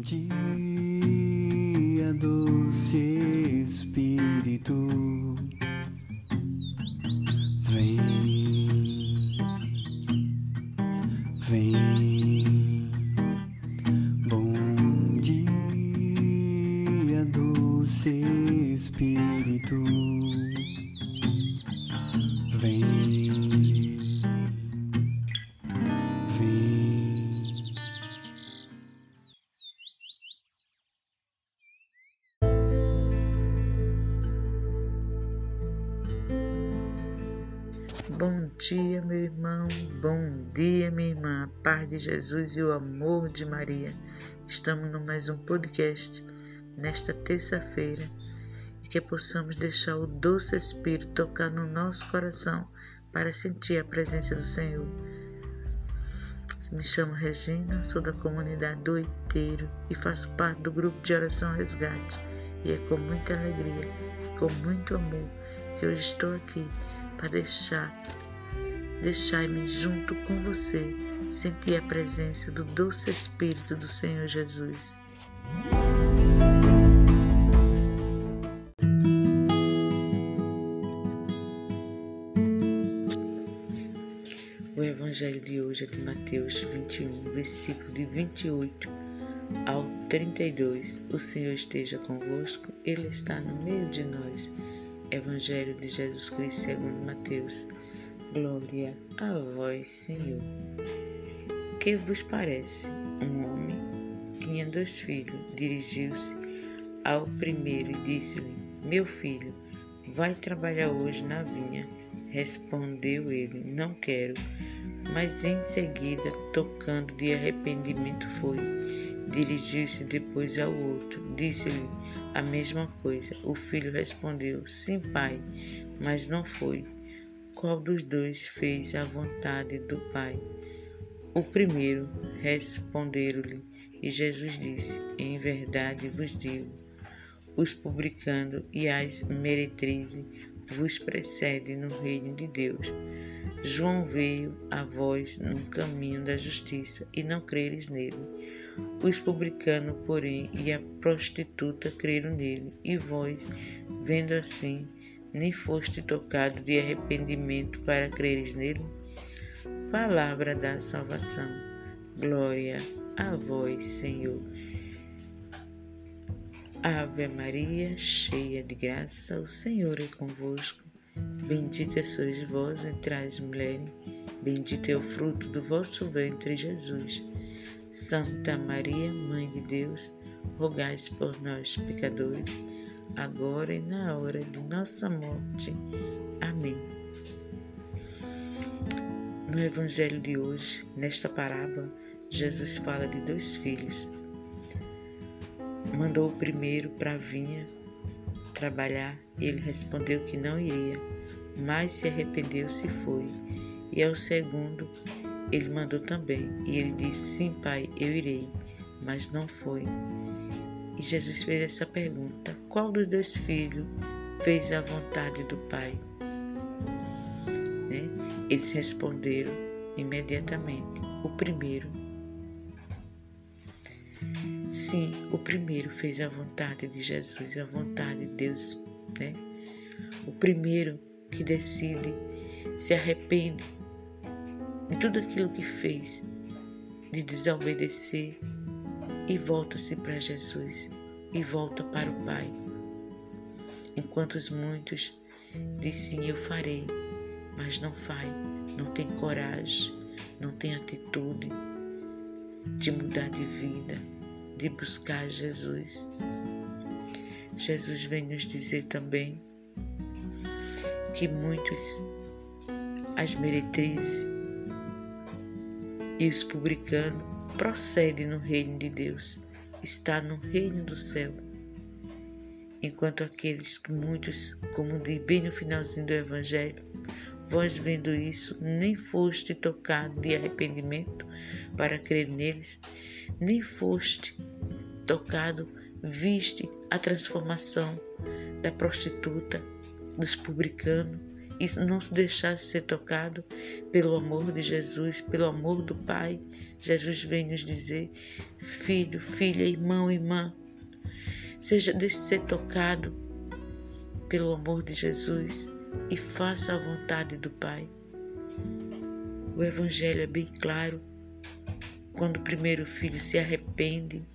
dia, doce Espírito, vem, vem. Bom dia, doce Espírito, vem, dia, meu irmão. Bom dia, minha irmã. A paz de Jesus e o amor de Maria. Estamos no mais um podcast nesta terça-feira e que possamos deixar o doce Espírito tocar no nosso coração para sentir a presença do Senhor. Me chamo Regina, sou da comunidade do Oiteiro e faço parte do grupo de oração Resgate. E é com muita alegria e com muito amor que hoje estou aqui para deixar, deixar-me junto com você sentir a presença do doce Espírito do Senhor Jesus. O evangelho de hoje é de Mateus 21, versículo de 28 ao 32. O Senhor esteja convosco, Ele está no meio de nós. Evangelho de Jesus Cristo segundo Mateus. Glória a vós, Senhor. Que vos parece? Um homem tinha dois filhos. Dirigiu-se ao primeiro e disse-lhe: Meu filho, vai trabalhar hoje na vinha. Respondeu ele: Não quero. Mas em seguida, tocando de arrependimento, foi. Dirigiu-se depois ao outro. Disse-lhe a mesma coisa. O filho respondeu: Sim, pai, mas não foi. Qual dos dois fez a vontade do pai? O primeiro, responderam-lhe. E Jesus disse: Em verdade vos digo, os publicanos e as meretrizes vos precedem no reino de Deus. João veio a vós no caminho da justiça e não creres nele. Os publicanos, porém, e a prostituta creram nele, e vós, vendo assim, nem foste tocado de arrependimento para creres nele? Palavra da salvação. Glória a vós, Senhor. Ave Maria, cheia de graça, o Senhor é convosco. Bendita sois vós entre as mulheres, bendito é o fruto do vosso ventre, Jesus. Santa Maria, Mãe de Deus, rogai por nós, pecadores, agora e na hora de nossa morte. Amém. No Evangelho de hoje, nesta parábola, Jesus fala de dois filhos. Mandou o primeiro para a vinha trabalhar e ele respondeu que não iria, mas se arrependeu se foi. E ao segundo, ele mandou também, e ele disse: Sim, pai, eu irei, mas não foi. E Jesus fez essa pergunta: Qual dos dois filhos fez a vontade do pai? Né? Eles responderam imediatamente: O primeiro. Sim, o primeiro fez a vontade de Jesus, a vontade de Deus, né? O primeiro que decide, se arrepende de tudo aquilo que fez, de desobedecer e volta-se para Jesus e volta para o Pai. Enquanto os muitos dizem eu farei, mas não faz, não tem coragem, não tem atitude de mudar de vida, de buscar Jesus. Jesus vem nos dizer também que muitos, as meretrizes e os publicanos, procedem no reino de Deus, está no reino do céu. Enquanto aqueles que muitos, como diz bem no finalzinho do Evangelho, vós vendo isso, nem foste tocado de arrependimento para crer neles, nem foste tocado, viste a transformação da prostituta, dos publicanos e não se deixasse ser tocado pelo amor de Jesus, pelo amor do Pai, Jesus vem nos dizer: filho, filha, irmão, irmã, seja deixe ser tocado pelo amor de Jesus e faça a vontade do Pai. O Evangelho é bem claro. Quando o primeiro filho se arrepende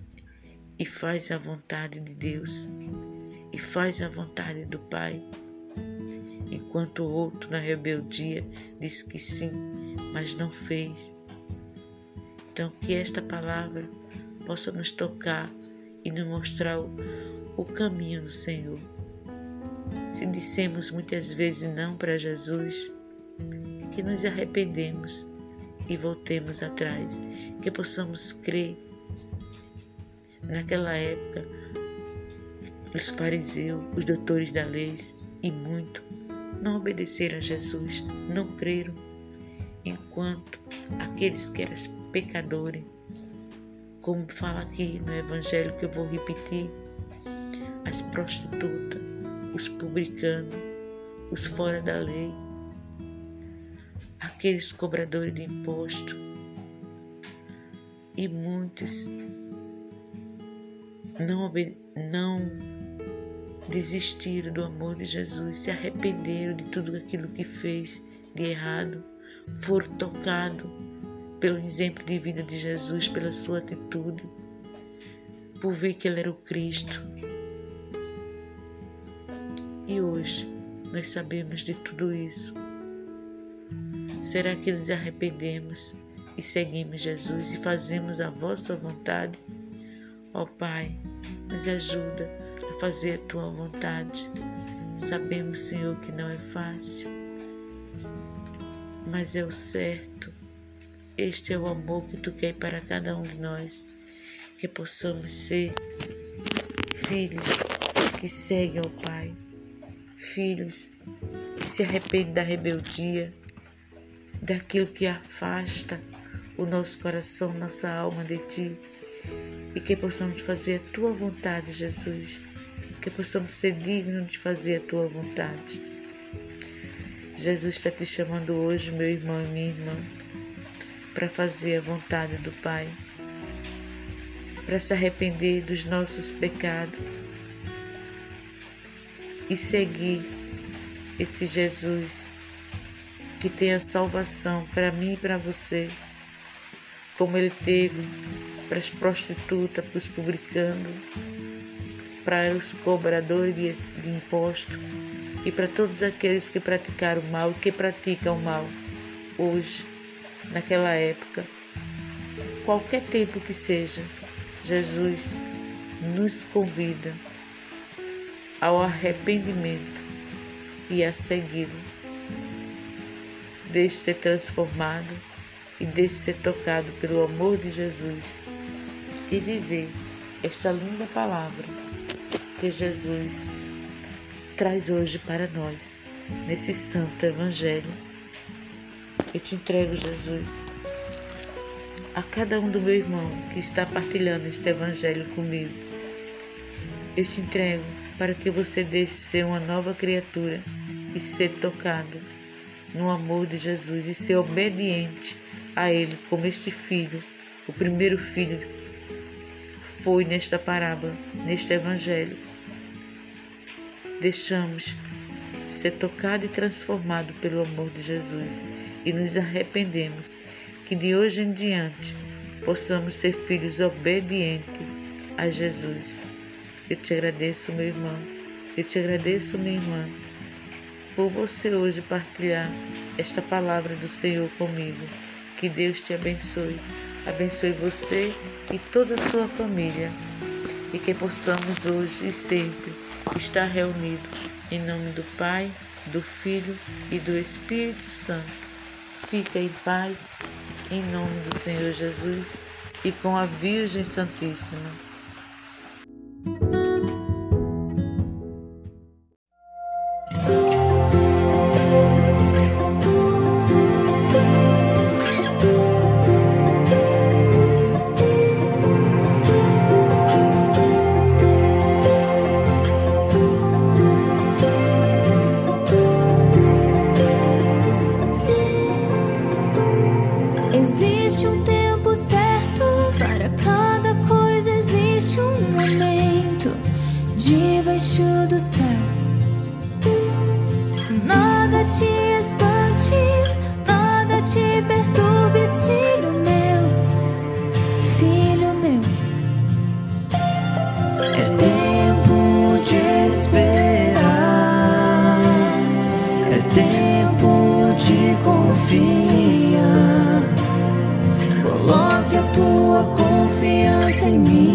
e faz a vontade de Deus e faz a vontade do Pai, enquanto o outro, na rebeldia, diz que sim, mas não fez. Então, que esta palavra possa nos tocar e nos mostrar o, o caminho do Senhor. Se dissemos muitas vezes não para Jesus, que nos arrependemos e voltemos atrás, que possamos crer. Naquela época, os fariseus, os doutores da lei e muito não obedeceram a Jesus, não creram, enquanto aqueles que eram pecadores, como fala aqui no Evangelho que eu vou repetir, as prostitutas, os publicanos, os fora da lei, aqueles cobradores de imposto e muitos não, não desistiram do amor de Jesus, se arrependeram de tudo aquilo que fez de errado, foram tocados pelo exemplo de vida de Jesus, pela sua atitude, por ver que Ele era o Cristo. E hoje nós sabemos de tudo isso. Será que nos arrependemos e seguimos Jesus e fazemos a vossa vontade? Ó oh, Pai, nos ajuda fazer a tua vontade. Sabemos, Senhor, que não é fácil, mas é o certo. Este é o amor que tu quer para cada um de nós, que possamos ser filhos que seguem ao Pai, filhos que se arrependem da rebeldia, daquilo que afasta o nosso coração, nossa alma de Ti, e que possamos fazer a Tua vontade, Jesus que possamos ser dignos de fazer a tua vontade. Jesus está te chamando hoje, meu irmão e minha irmã, para fazer a vontade do Pai, para se arrepender dos nossos pecados e seguir esse Jesus que tem a salvação para mim e para você, como ele teve para as prostitutas, para os publicanos, para os cobradores de imposto e para todos aqueles que praticaram mal e que praticam mal hoje, naquela época, qualquer tempo que seja, Jesus nos convida ao arrependimento e a segui-lo. Deixe ser transformado e deixe ser tocado pelo amor de Jesus e viver esta linda palavra que Jesus traz hoje para nós, nesse santo Evangelho. Eu te entrego, Jesus, a cada um do meu irmão que está partilhando este Evangelho comigo. Eu te entrego para que você deixe ser uma nova criatura e ser tocado no amor de Jesus e ser obediente a Ele como este filho, o primeiro filho foi nesta parábola, neste Evangelho. Deixamos ser tocado e transformado pelo amor de Jesus e nos arrependemos que de hoje em diante possamos ser filhos obedientes a Jesus. Eu te agradeço, meu irmão, eu te agradeço, minha irmã, por você hoje partilhar esta palavra do Senhor comigo. Que Deus te abençoe abençoe você e toda a sua família e que possamos hoje e sempre estar reunidos em nome do Pai, do Filho e do Espírito Santo. Fica em paz, em nome do Senhor Jesus e com a Virgem Santíssima. te espantes, nada te perturbes, filho meu, filho meu. É tempo de esperar, é tempo de confiar. Coloque a tua confiança em mim.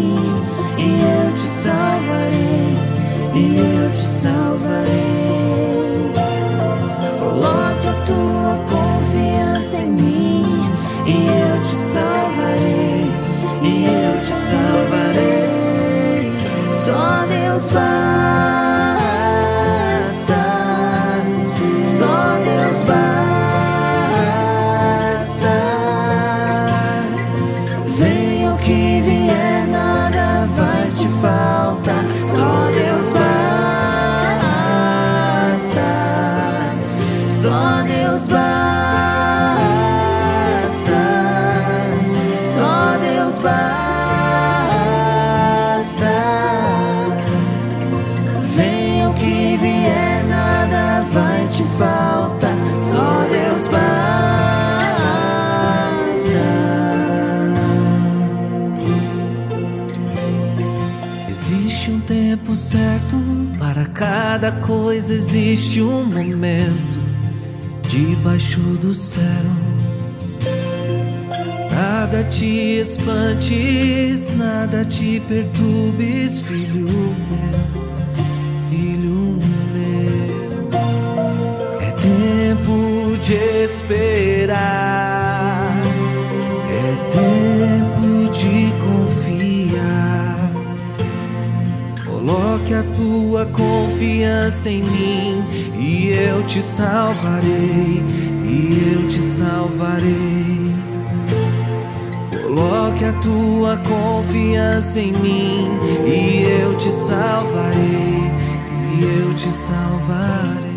Cada coisa, existe um momento debaixo do céu. Nada te espantes, nada te perturbes, filho meu, filho meu. É tempo de esperar, Coloque a tua confiança em mim e eu te salvarei, e eu te salvarei. Coloque a tua confiança em mim e eu te salvarei, e eu te salvarei.